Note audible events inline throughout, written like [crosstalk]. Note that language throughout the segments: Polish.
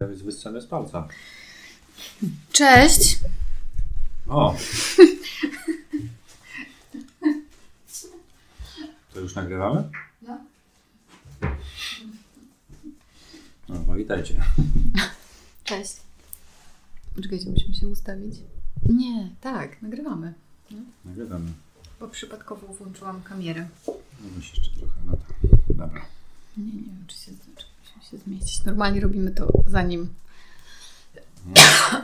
Jest wyssany z palca. Cześć! O! [laughs] To już nagrywamy? No. No, witajcie. Cześć. Czekajcie, musimy się ustawić. Nie, tak, nagrywamy. Nagrywamy. Bo przypadkowo włączyłam kamerę. No jeszcze trochę na to. Dobra. Nie, nie wiem, czy się, czy musimy się zmieścić. Normalnie robimy to zanim.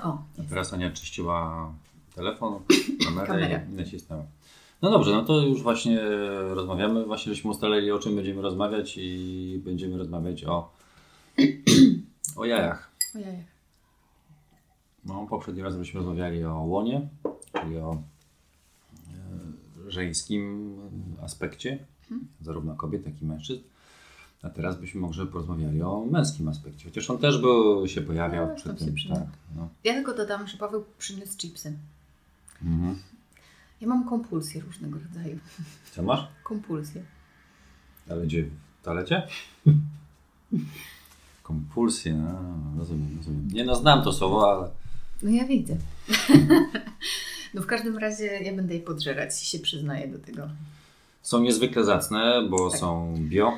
O, [coughs] A teraz Ania czyściła telefon, kamerę, [coughs] Kamerę. i nacisnęła. No dobrze, no to już właśnie rozmawiamy. Właśnie żeśmy ustalili o czym będziemy rozmawiać i będziemy rozmawiać o, [coughs] o jajach. ojej. No, poprzedni raz byśmy rozmawiali o łonie, czyli o e, żeńskim aspekcie, zarówno kobiet, jak i mężczyzn. A teraz byśmy może porozmawiali o męskim aspekcie, chociaż on też był, się pojawiał No, przy tym. Tak, no. Ja tylko dodam, że Paweł przyniósł chipsy. mhm. Ja mam kompulsje różnego rodzaju. Co masz? Kompulsje. Ale gdzie? W toalecie? [laughs] Kompulsje, no, rozumiem, rozumiem. Nie no, znam to słowo, ale No ja widzę. [laughs] no w każdym razie ja będę je podżerać i się przyznaję do tego. są niezwykle zacne, bo Tak. są bio,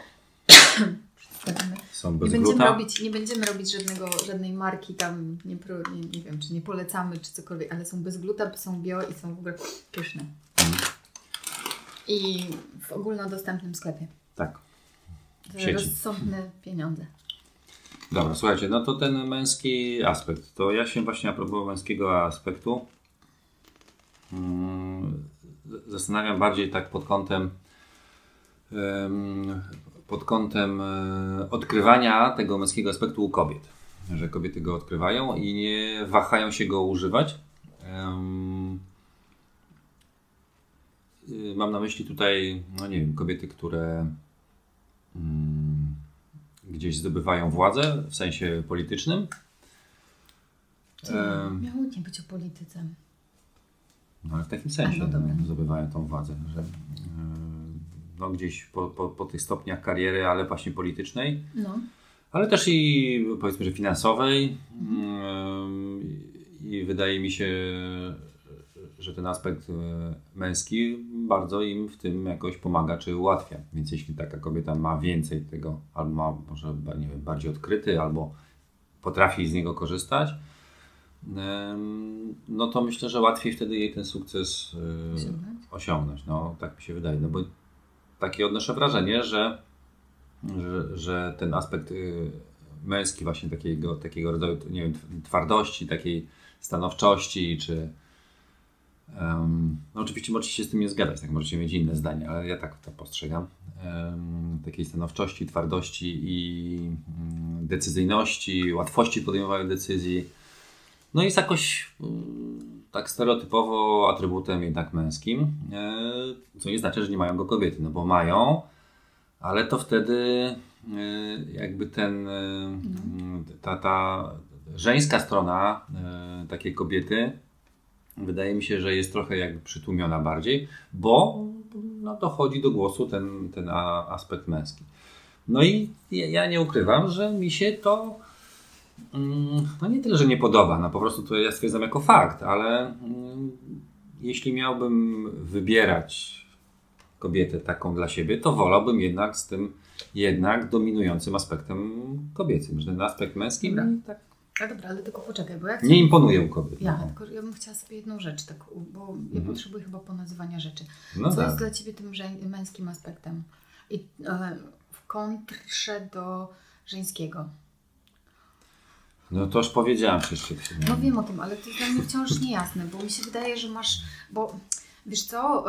są Nie bez będziemy, gluta. robić, nie będziemy robić żadnego, żadnej marki tam, nie, pro, nie, nie wiem, czy nie polecamy, czy cokolwiek, ale są bez gluta, są bio i są w ogóle pyszne. Mhm. I w ogólnodostępnym sklepie. Tak. Za sieci. rozsądne pieniądze. Dobra, słuchajcie, no to ten męski aspekt. To ja się właśnie a propos męskiego aspektu mm, zastanawiam bardziej tak pod kątem em, pod kątem e, odkrywania tego męskiego aspektu u kobiet. Że kobiety go odkrywają i nie wahają się go używać. Y, Mam na myśli tutaj, no nie wiem, kobiety, które mm, gdzieś zdobywają władzę w sensie politycznym. Miało nie być o polityce. No ale w takim sensie A, no no, zdobywają tą władzę, że no, gdzieś po, po, po tych stopniach kariery, ale właśnie politycznej, No. ale też i powiedzmy, że finansowej. Em, I wydaje mi się, że ten aspekt e, męski bardzo im w tym jakoś pomaga czy ułatwia. Więc jeśli taka kobieta ma więcej tego, albo ma może nie wiem, bardziej odkryty, albo potrafi z niego korzystać, no to myślę, że łatwiej wtedy jej ten sukces e, Osiągnąć? osiągnąć. No, tak mi się wydaje. No bo takie odnoszę wrażenie, że, że, że ten aspekt y, męski, właśnie takiego, takiego rodzaju, nie wiem, twardości, takiej stanowczości, czy em, no oczywiście możecie się z tym nie zgadzać, tak możecie mieć inne zdanie, ale ja tak to postrzegam. Em, takiej stanowczości, twardości i mm, decyzyjności, łatwości podejmowania decyzji. No jest jakoś mm, tak stereotypowo atrybutem jednak męskim, e, co nie znaczy, że nie mają go kobiety, no bo mają, ale to wtedy e, jakby ten, e, ta, ta żeńska strona takiej kobiety wydaje mi się, że jest trochę jakby przytłumiona bardziej, bo no, dochodzi do głosu ten, ten aspekt męski. No i ja, nie ukrywam, że mi się to No nie tyle, że nie podoba, no po prostu to ja stwierdzam jako fakt, ale mm, jeśli miałbym wybierać kobietę taką dla siebie, to wolałbym jednak z tym jednak dominującym aspektem kobiecym, że ten aspekt męski Dobra. mi tak A dobra, ale tylko poczekaj, bo ja chcę... nie imponuje u kobiet. Ja, no. tylko ja bym chciała sobie jedną rzecz, tak, bo ja Mhm. potrzebuję chyba ponazywania rzeczy. No Co tak. jest dla Ciebie tym męskim aspektem? I e, w kontrze do żeńskiego. No to już powiedziałam chwilą. No wiem o tym, ale to jest dla mnie wciąż niejasne, bo mi się wydaje, że masz, bo wiesz co,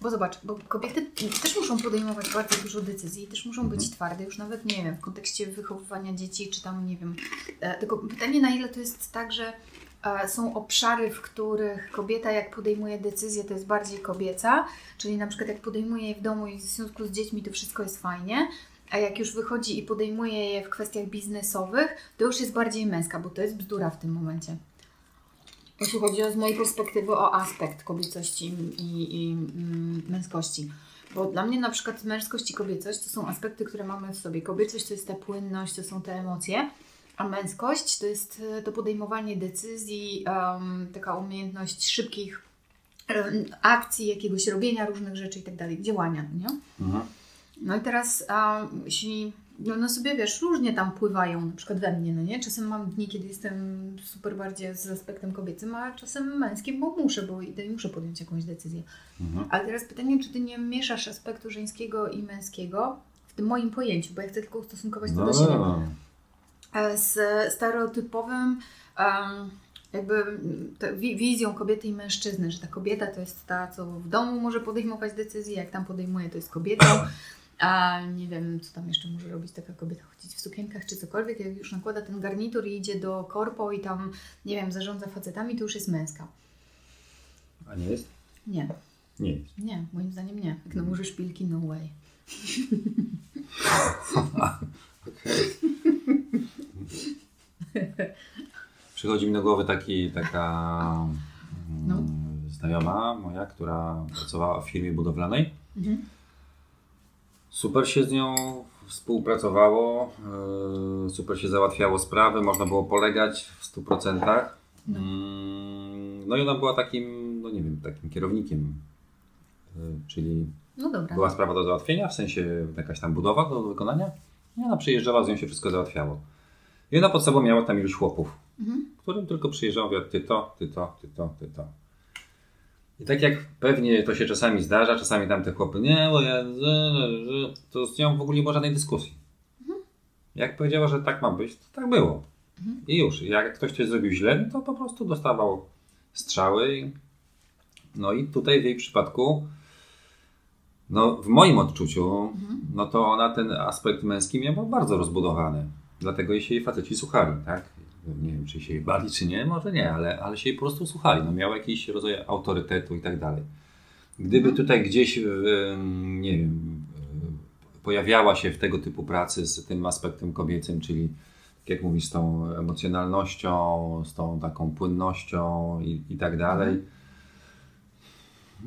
bo zobacz, bo kobiety też muszą podejmować bardzo dużo decyzji, też muszą być Mhm. twarde, już nawet nie wiem, w kontekście wychowywania dzieci, czy tam nie wiem, e, tylko pytanie na ile to jest tak, że e, są obszary, w których kobieta jak podejmuje decyzję, to jest bardziej kobieca, czyli na przykład jak podejmuje je w domu i w związku z dziećmi, to wszystko jest fajnie, a jak już wychodzi i podejmuje je w kwestiach biznesowych, to już jest bardziej męska, bo to jest bzdura w tym momencie. Jeśli chodzi o, z mojej perspektywy o aspekt kobiecości i, i mm, męskości. Bo dla mnie na przykład męskość i kobiecość to są aspekty, które mamy w sobie. Kobiecość to jest ta płynność, to są te emocje, A męskość to jest e, to podejmowanie decyzji, um, taka umiejętność szybkich akcji, jakiegoś robienia różnych rzeczy i tak dalej, działania, nie? Mhm. No i teraz, um, jeśli no, no sobie wiesz, różnie tam pływają, na przykład we mnie, no nie? Czasem mam dni, kiedy jestem super bardziej z aspektem kobiecym, a czasem męskim, bo muszę, bo idę i muszę podjąć jakąś decyzję. Mhm. Ale teraz pytanie, czy ty nie mieszasz aspektu żeńskiego i męskiego w tym moim pojęciu, bo ja chcę tylko ustosunkować to no. do siebie. E, z stereotypowym um, jakby wizją kobiety i mężczyzny, że ta kobieta to jest ta, co w domu może podejmować decyzje, jak tam podejmuje, to jest kobietą. [clears throat] A nie wiem, co tam jeszcze może robić taka kobieta, chodzić w sukienkach czy cokolwiek. Jak już nakłada ten garnitur i idzie do korpo i tam, nie wiem, zarządza facetami, to już jest męska. A nie jest? Nie. Nie jest. Nie, moim zdaniem nie. Jak nałożysz szpilki, no way. [laughs] Okej. Przychodzi mi do głowy taki, taka no. Mm, znajoma moja, która pracowała w firmie budowlanej. Mhm Super się z nią współpracowało, e, super się załatwiało sprawy, można było polegać w 100%. No. Mm, no i ona była takim, no nie wiem, takim kierownikiem, e, czyli no była sprawa do załatwienia, w sensie jakaś tam budowa do wykonania. I ona przyjeżdżała, z nią się wszystko załatwiało. I ona pod sobą miała tam iluś chłopów, mhm. którym tylko przyjeżdżał, mówił, ty to, ty to, ty to, ty to. I tak jak pewnie to się czasami zdarza, czasami tam te chłopy, nie, bo ja, to z nią w ogóle nie było żadnej dyskusji. Mhm. Jak powiedziała, że tak ma być, to tak było. Mhm. I już. Jak ktoś coś zrobił źle, to po prostu dostawał strzały. No i tutaj w jej przypadku, no w moim odczuciu, mhm. no to ona ten aspekt męski miała bardzo rozbudowany. Dlatego jej się jej faceci słuchali, tak? Nie wiem, czy się jej bali, czy nie, może nie, ale, ale się jej po prostu słuchali. No, miał jakiś rodzaj autorytetu i tak dalej. Gdyby mhm. tutaj gdzieś, nie wiem, pojawiała się w tego typu pracy z tym aspektem kobiecym, czyli tak jak mówisz, z tą emocjonalnością, z tą taką płynnością i, i tak dalej. Mhm.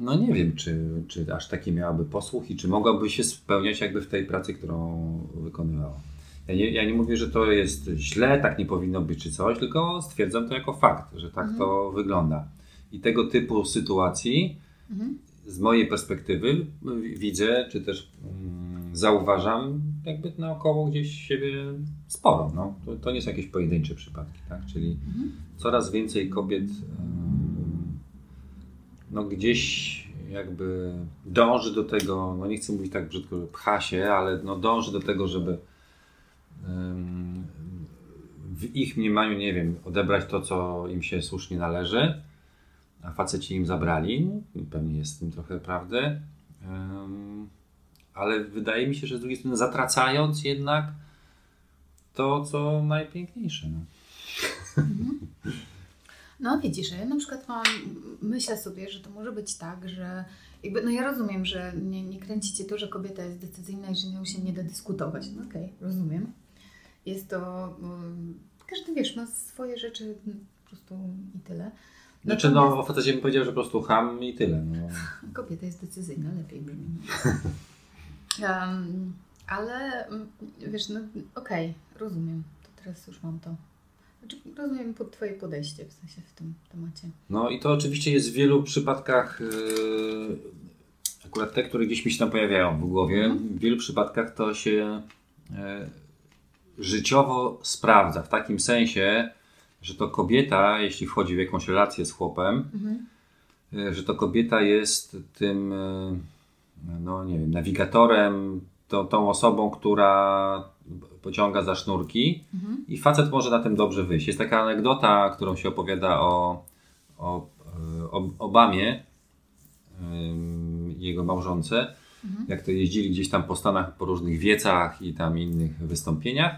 No nie wiem, czy, czy aż taki miałaby posłuch i czy mogłaby się spełniać jakby w tej pracy, którą wykonywała. Ja nie, ja nie mówię, że to jest źle, tak nie powinno być czy coś, tylko stwierdzam to jako fakt, że tak mhm. to wygląda. I tego typu sytuacji mhm. z mojej perspektywy widzę, czy też mm, zauważam jakby naokoło gdzieś siebie sporo. No. To, to nie są jakieś pojedyncze przypadki, tak? Czyli mhm. coraz więcej kobiet no gdzieś jakby dąży do tego, no nie chcę mówić tak brzydko, że pcha się, ale no dąży do tego, żeby w ich mniemaniu, nie wiem, odebrać to, co im się słusznie należy, a faceci im zabrali. Pewnie jest w tym trochę prawdy. Ale wydaje mi się, że z drugiej strony zatracając jednak to, co najpiękniejsze. No. Mhm. No widzisz, ja na przykład mam, myślę sobie, że to może być tak, że jakby, no ja rozumiem, że nie, nie kręcicie to, że kobieta jest decyzyjna i że nią się nie da dyskutować. No okej, okay, rozumiem. Jest to, um, każdy wiesz, ma swoje rzeczy po prostu i tyle. Znaczy, no, o facecie bym powiedział, że po prostu ham i tyle. No. [laughs] Kobieta jest decyzyjna, lepiej brzmi. [laughs] um, ale mm, wiesz, no okej, okay, rozumiem. To teraz już mam to. Znaczy, rozumiem pod Twoje podejście w sensie w tym temacie. No i to oczywiście jest w wielu przypadkach, yy, akurat te, które gdzieś mi się tam pojawiają w głowie, mhm. w wielu przypadkach to się yy, życiowo sprawdza. W takim sensie, że to kobieta, jeśli wchodzi w jakąś relację z chłopem, mhm. że to kobieta jest tym, e, no nie wiem, nawigatorem, tą, tą osobą, która pociąga za sznurki mhm. i facet może na tym dobrze wyjść. Jest taka anegdota, którą się opowiada o, o, e, o Obamie, jego małżonce, mhm. jak to jeździli gdzieś tam po Stanach, po różnych wiecach i tam innych wystąpieniach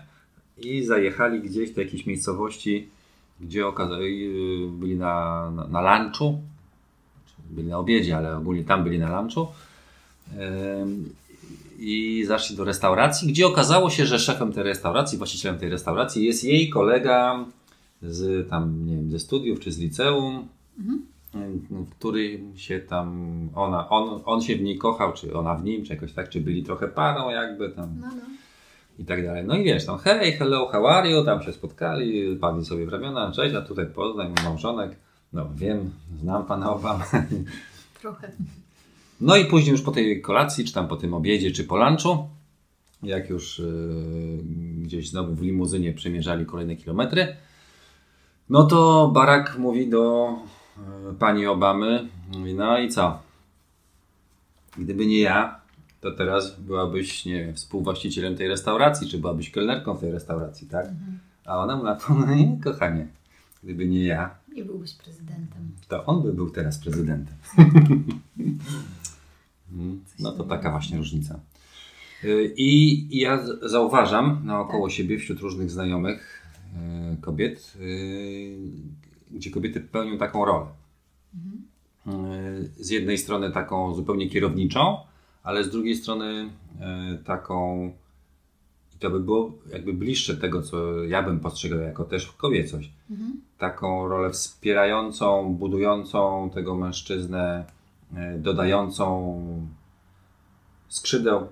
i zajechali gdzieś do jakiejś miejscowości, gdzie y, byli na, na, na lunchu, byli na obiedzie, ale ogólnie tam byli na lunchu. I zaszli do restauracji, gdzie okazało się, że szefem tej restauracji, właścicielem tej restauracji jest jej kolega z tam, nie wiem, ze studiów czy z liceum, mhm w którym się tam ona, on, on się w niej kochał, czy ona w nim, czy jakoś tak, czy byli trochę parą jakby tam. No, no. i tak dalej. No i wiesz, tam hej, hello, how are you? Tam się spotkali, padli sobie w ramiona, cześć, a tutaj Poznań, mój małżonek. No wiem, znam pana Obama. Trochę. No i później już po tej kolacji, czy tam po tym obiedzie, czy po lunchu, jak już yy, gdzieś znowu w limuzynie przemierzali kolejne kilometry, no to Barack mówi do pani Obamy, mówi, no i co? Gdyby nie ja, to teraz byłabyś, nie wiem, współwłaścicielem tej restauracji, czy byłabyś kelnerką w tej restauracji, tak? A ona mu na to, no nie, kochanie, gdyby nie ja, Nie byłbyś prezydentem. to on by był teraz prezydentem. Mm, no to taka właśnie różnica. Y, I ja zauważam naokoło siebie wśród różnych znajomych y, kobiet, gdzie kobiety pełnią taką rolę. Y, Z jednej strony taką zupełnie kierowniczą, ale z drugiej strony y, taką, i to by było jakby bliższe tego, co ja bym postrzegał jako też kobiecość taką rolę wspierającą, budującą tego mężczyznę, e, dodającą skrzydeł,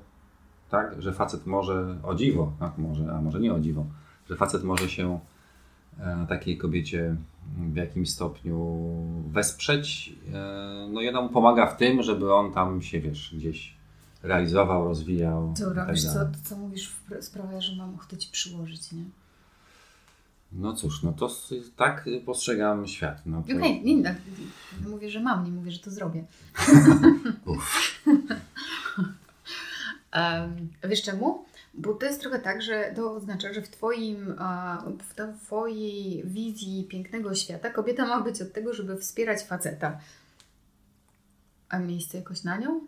tak? Że facet może, o dziwo, tak? może, a może nie o dziwo, że facet może się e, takiej kobiecie w jakimś stopniu wesprzeć, e, no i ona mu pomaga w tym, żeby on tam się, wiesz, gdzieś realizował, rozwijał. Co i tak robisz, co, to, co mówisz, sprawia, że mam ochotę ci przyłożyć, nie? No cóż, no to tak postrzegam świat. No to... Okej, nie, nie, nie mówię, że mam, nie mówię, że to zrobię. [laughs] Uff. [laughs] Em, wiesz czemu? Bo to jest trochę tak, że to oznacza, że w, twoim, w Twojej wizji pięknego świata kobieta ma być od tego, żeby wspierać faceta. A miejsce jakoś na nią?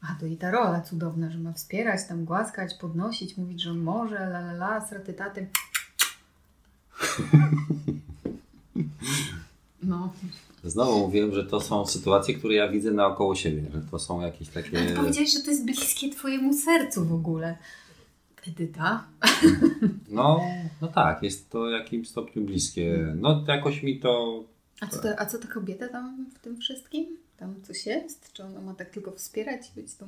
A to i ta rola cudowna, że ma wspierać, tam głaskać, podnosić, mówić, że on może, la la la, sraty taty. [laughs] No, Znowu mówiłem, że to są sytuacje, które ja widzę naokoło siebie, że to są jakieś takie. ale powiedziałeś, że to jest bliskie Twojemu sercu w ogóle. Edyta? No, no tak, jest to w jakimś stopniu bliskie. No jakoś mi to. A co, to, a co ta kobieta tam w tym wszystkim? Tam coś jest? Czy ona ma tak tylko wspierać i być tą...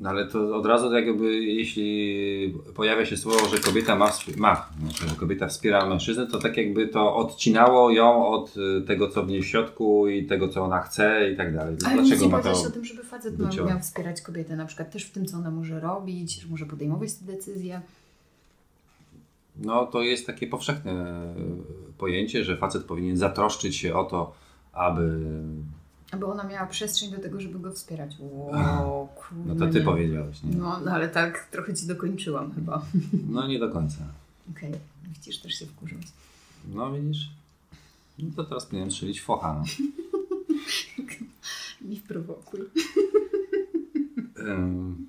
No ale to od razu jakby, jeśli pojawia się słowo, że kobieta ma, ma znaczy, że kobieta wspiera mężczyznę, to tak jakby to odcinało ją od y, tego, co w niej w środku i tego, co ona chce i tak dalej. Ale nic nie ma to... o tym, żeby facet miał, miał wspierać kobietę, na przykład też w tym, co ona może robić, że może podejmować te decyzje. No to jest takie powszechne y, pojęcie, że facet powinien zatroszczyć się o to, aby Aby ona miała przestrzeń do tego, żeby go wspierać. Wow, No to ty nie. powiedziałeś, nie? No, no ale tak trochę ci dokończyłam chyba. [laughs] No nie do końca. Okej, widzisz, też się wkurzam. No widzisz? No to teraz powinienem strzelić focha. No. [laughs] Nie wprowokuj. Ym,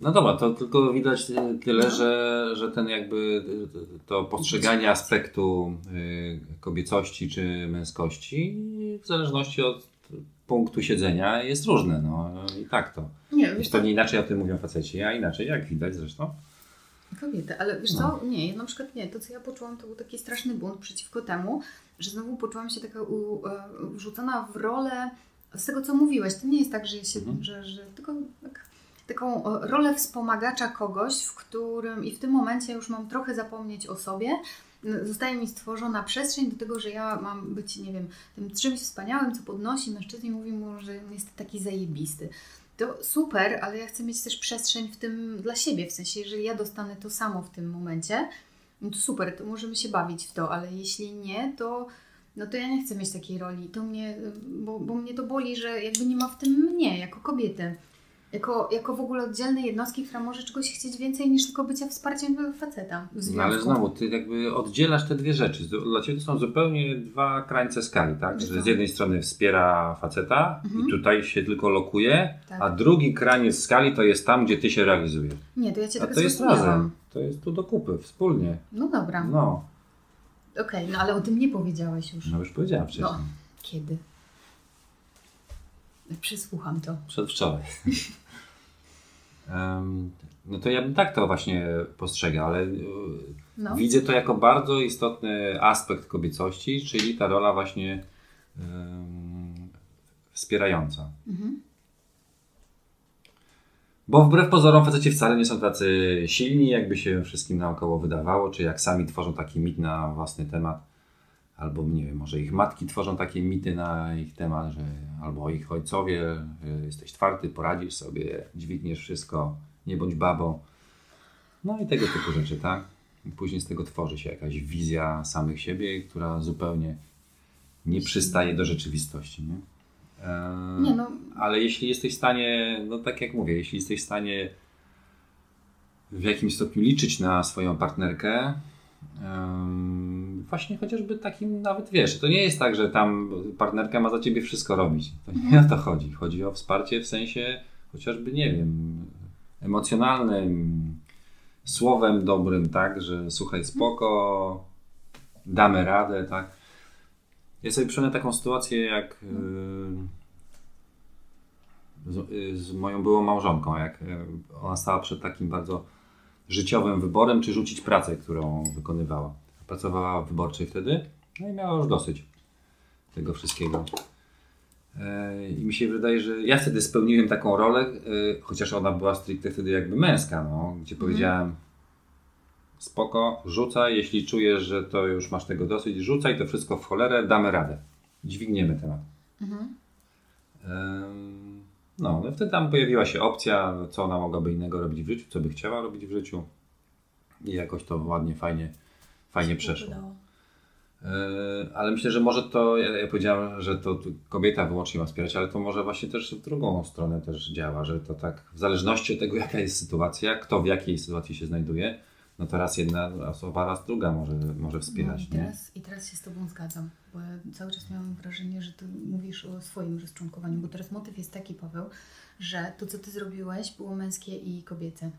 No dobra, to tylko widać y, tyle, że, że ten jakby y, to postrzeganie aspektu y, kobiecości czy męskości w zależności od punktu siedzenia jest różne. No i tak to. Nie, wiesz co, pewnie inaczej o tym mówią faceci, a inaczej jak widać zresztą. kobiety, ale wiesz No. co, nie, ja na przykład nie, to co ja poczułam to był taki straszny bunt przeciwko temu, że znowu poczułam się taka u, e, wrzucona w rolę z tego co mówiłeś, to nie jest tak, że ja się, Mhm. że, że tylko tak, taką e, rolę wspomagacza kogoś, w którym i w tym momencie już mam trochę zapomnieć o sobie, Zostaje mi stworzona przestrzeń do tego, że ja mam być, nie wiem, tym czymś wspaniałym, co podnosi mężczyznę i mówi mu, że jest taki zajebisty. To super, ale ja chcę mieć też przestrzeń w tym dla siebie. W sensie, jeżeli ja dostanę to samo w tym momencie, no to super, to możemy się bawić w to, ale jeśli nie, to, no to ja nie chcę mieć takiej roli. To mnie, bo, bo mnie to boli, że jakby nie ma w tym mnie jako kobiety. Jako, jako w ogóle oddzielnej jednostki, która może czegoś chcieć więcej niż tylko bycia wsparciem faceta. No ale znowu, ty jakby oddzielasz te dwie rzeczy. Dla ciebie to są zupełnie dwa krańce skali, tak? Że z jednej strony wspiera faceta Mhm. i tutaj się tylko lokuje, Tak. a drugi kraniec skali to jest tam, gdzie ty się realizujesz. Nie, to ja Cię A tak to jest razem. To jest tu do kupy, wspólnie. No dobra, No, okej, no ale o tym nie powiedziałeś już. no już powiedziałem wcześniej. No. Kiedy? Przesłucham to. Przedwczoraj. [laughs] No to ja bym tak to właśnie postrzegał, ale y, No. widzę to jako bardzo istotny aspekt kobiecości, czyli ta rola właśnie wspierająca. Mhm. Bo wbrew pozorom faceci wcale nie są tacy silni, jakby się wszystkim naokoło wydawało, czy jak sami tworzą taki mit na własny temat. Albo nie wiem, może ich matki tworzą takie mity na ich temat, że albo ich ojcowie, jesteś twardy, poradzisz sobie, dźwigniesz wszystko, nie bądź babą. No i tego typu rzeczy, tak? I później z tego tworzy się jakaś wizja samych siebie, która zupełnie nie przystaje do rzeczywistości. Nie? Eee, Nie no, ale jeśli jesteś w stanie, no tak jak mówię, jeśli jesteś w stanie w jakimś stopniu liczyć na swoją partnerkę, em, właśnie chociażby takim nawet wiesz, to nie jest tak, że tam partnerka ma za ciebie wszystko robić. To nie o to chodzi. Chodzi o wsparcie w sensie chociażby, nie wiem, emocjonalnym, słowem dobrym, tak, że słuchaj, spoko, damy radę, tak. Ja sobie przypomnę taką sytuację, jak yy, z, yy, z moją byłą małżonką, jak yy, ona stała przed takim bardzo życiowym wyborem, czy rzucić pracę, którą wykonywała. Pracowała w wyborczej wtedy, no i miała już dosyć tego wszystkiego. Yy, I mi się wydaje, że ja wtedy spełniłem taką rolę, yy, chociaż ona była stricte wtedy jakby męska, no, gdzie powiedziałem spoko, rzucaj, jeśli czujesz, że to już masz tego dosyć, rzucaj to wszystko w cholerę, damy radę. Dźwigniemy temat. mhm. No, no wtedy tam pojawiła się opcja, co ona mogłaby innego robić w życiu, co by chciała robić w życiu. I jakoś to ładnie, fajnie, fajnie przeszło. Yy, ale myślę, że może to, ja, powiedziałem, że to kobieta wyłącznie ma wspierać, ale to może właśnie też w drugą stronę też działa, że to tak w zależności od tego, jaka jest sytuacja, kto w jakiej sytuacji się znajduje, no to raz jedna osoba, raz druga może, może wspierać, No, i, nie? teraz, I teraz się z Tobą zgadzam, bo cały czas miałam wrażenie, że Ty mówisz o swoim rozczłonkowaniu, bo teraz motyw jest taki, Paweł, że to, co Ty zrobiłeś, było męskie i kobiece.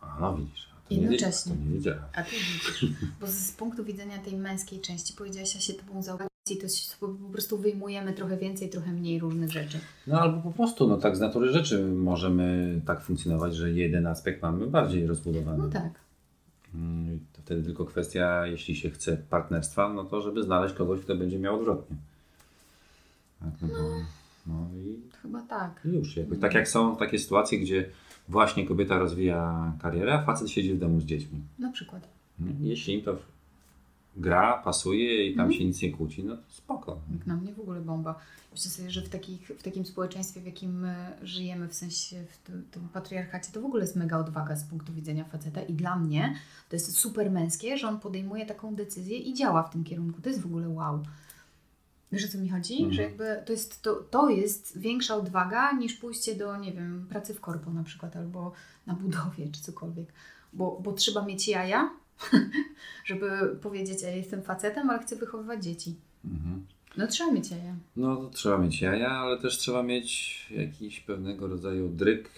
A, no widzisz. A to nie- Jednocześnie. To nie wiedziałem. A Ty widzisz, bo z, punktu widzenia tej męskiej części powiedziałaś, ja się Tobą i to się po prostu wyjmujemy trochę więcej, trochę mniej różnych rzeczy. No albo po prostu, no tak z natury rzeczy możemy tak funkcjonować, że jeden aspekt mamy bardziej rozbudowany. No tak. Mm, To wtedy tylko kwestia, jeśli się chce partnerstwa, no to żeby znaleźć kogoś, kto będzie miał odwrotnie. Tak, no, bo, no i Chyba tak. już. Jakoś, tak jak są takie sytuacje, gdzie właśnie kobieta rozwija karierę, a facet siedzi w domu z dziećmi. Na przykład. Nie? Jeśli im to gra, pasuje i tam Mhm. się nic nie kłóci, no to spoko. Jak na mnie w ogóle bomba. Myślę sobie, że w, takich, w takim społeczeństwie, w jakim my żyjemy, w sensie w tym, tym patriarchacie, to w ogóle jest mega odwaga z punktu widzenia faceta i dla mnie to jest super męskie, że on podejmuje taką decyzję i działa w tym kierunku. To jest w ogóle wow. Wiesz o co mi chodzi? Mhm. Że jakby to jest, to, to jest większa odwaga niż pójście do, nie wiem, pracy w korpo na przykład albo na budowie czy cokolwiek. Bo, bo trzeba mieć jaja, [laughs] żeby powiedzieć, ja jestem facetem, ale chcę wychowywać dzieci. Mhm. No trzeba mieć jaja. No to trzeba mieć jaja, ale też trzeba mieć jakiś pewnego rodzaju dryk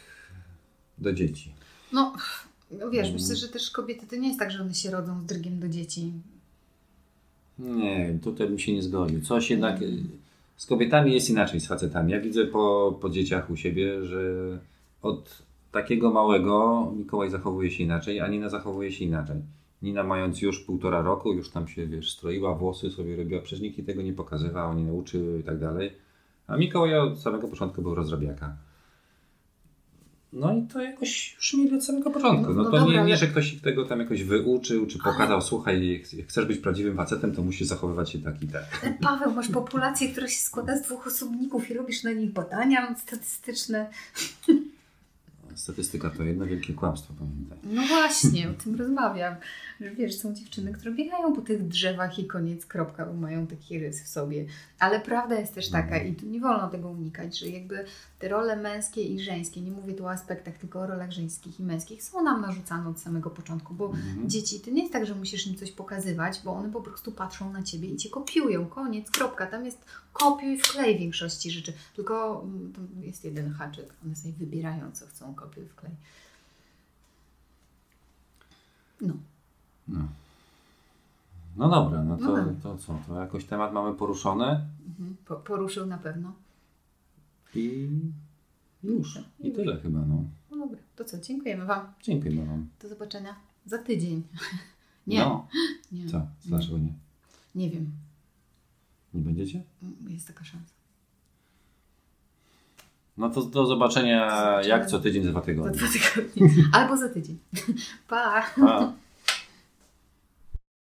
do dzieci. No, no wiesz, Mm. myślę, że też kobiety to nie jest tak, że one się rodzą z drgiem do dzieci. Nie, tutaj bym się nie zgodził. Coś jednak z kobietami jest inaczej, z facetami. Ja widzę po, po dzieciach u siebie, że od takiego małego Mikołaj zachowuje się inaczej, a Nina zachowuje się inaczej. Nina mając już półtora roku, już tam się, wiesz, stroiła, włosy sobie robiła, przecież nikt tego nie pokazywał, nie nauczył i tak dalej. A Mikołaj od samego początku był rozrabiaka. No i to jakoś już mieli od samego początku. No- No, no to dobra, nie, ale- nie, że ktoś ich tego tam jakoś wyuczył, czy pokazał, słuchaj, jak chcesz być prawdziwym facetem, to musisz zachowywać się tak i tak. E, Paweł, masz populację, która się składa z dwóch osobników i robisz na nich badania statystyczne. Statystyka to jedno wielkie kłamstwo, pamiętaj. No właśnie, o tym rozmawiam. Że wiesz, są dziewczyny, które biegają po tych drzewach i koniec, kropka, bo mają taki rys w sobie. Ale prawda jest też taka i tu nie wolno tego unikać, że jakby te role męskie i żeńskie, nie mówię tu o aspektach, tylko o rolach żeńskich i męskich, są nam narzucane od samego początku, bo Mhm. Dzieci, to nie jest tak, że musisz im coś pokazywać, bo one po prostu patrzą na ciebie i cię kopiują. Koniec, kropka. Tam jest kopiuj wklej w większości rzeczy. Tylko mm, jest jeden haczyk. One sobie wybierają, co chcą, kopiuj wklej. No. No. no dobra, no to, No to co? To jakoś temat mamy poruszony Mhm. Po, poruszył na pewno. i już. I tyle chyba, no. No dobra, to co? Dziękujemy Wam. Dziękujemy Wam. Do zobaczenia za tydzień. [laughs] Nie, No. nie. Co? Dlaczego nie? Nie wiem. Nie będziecie? Mm, Jest taka szansa. No to do zobaczenia Zobaczymy. jak co tydzień, za dwa Za tygodnie. dwa tygodnie. Albo za tydzień. [laughs] Pa! Pa.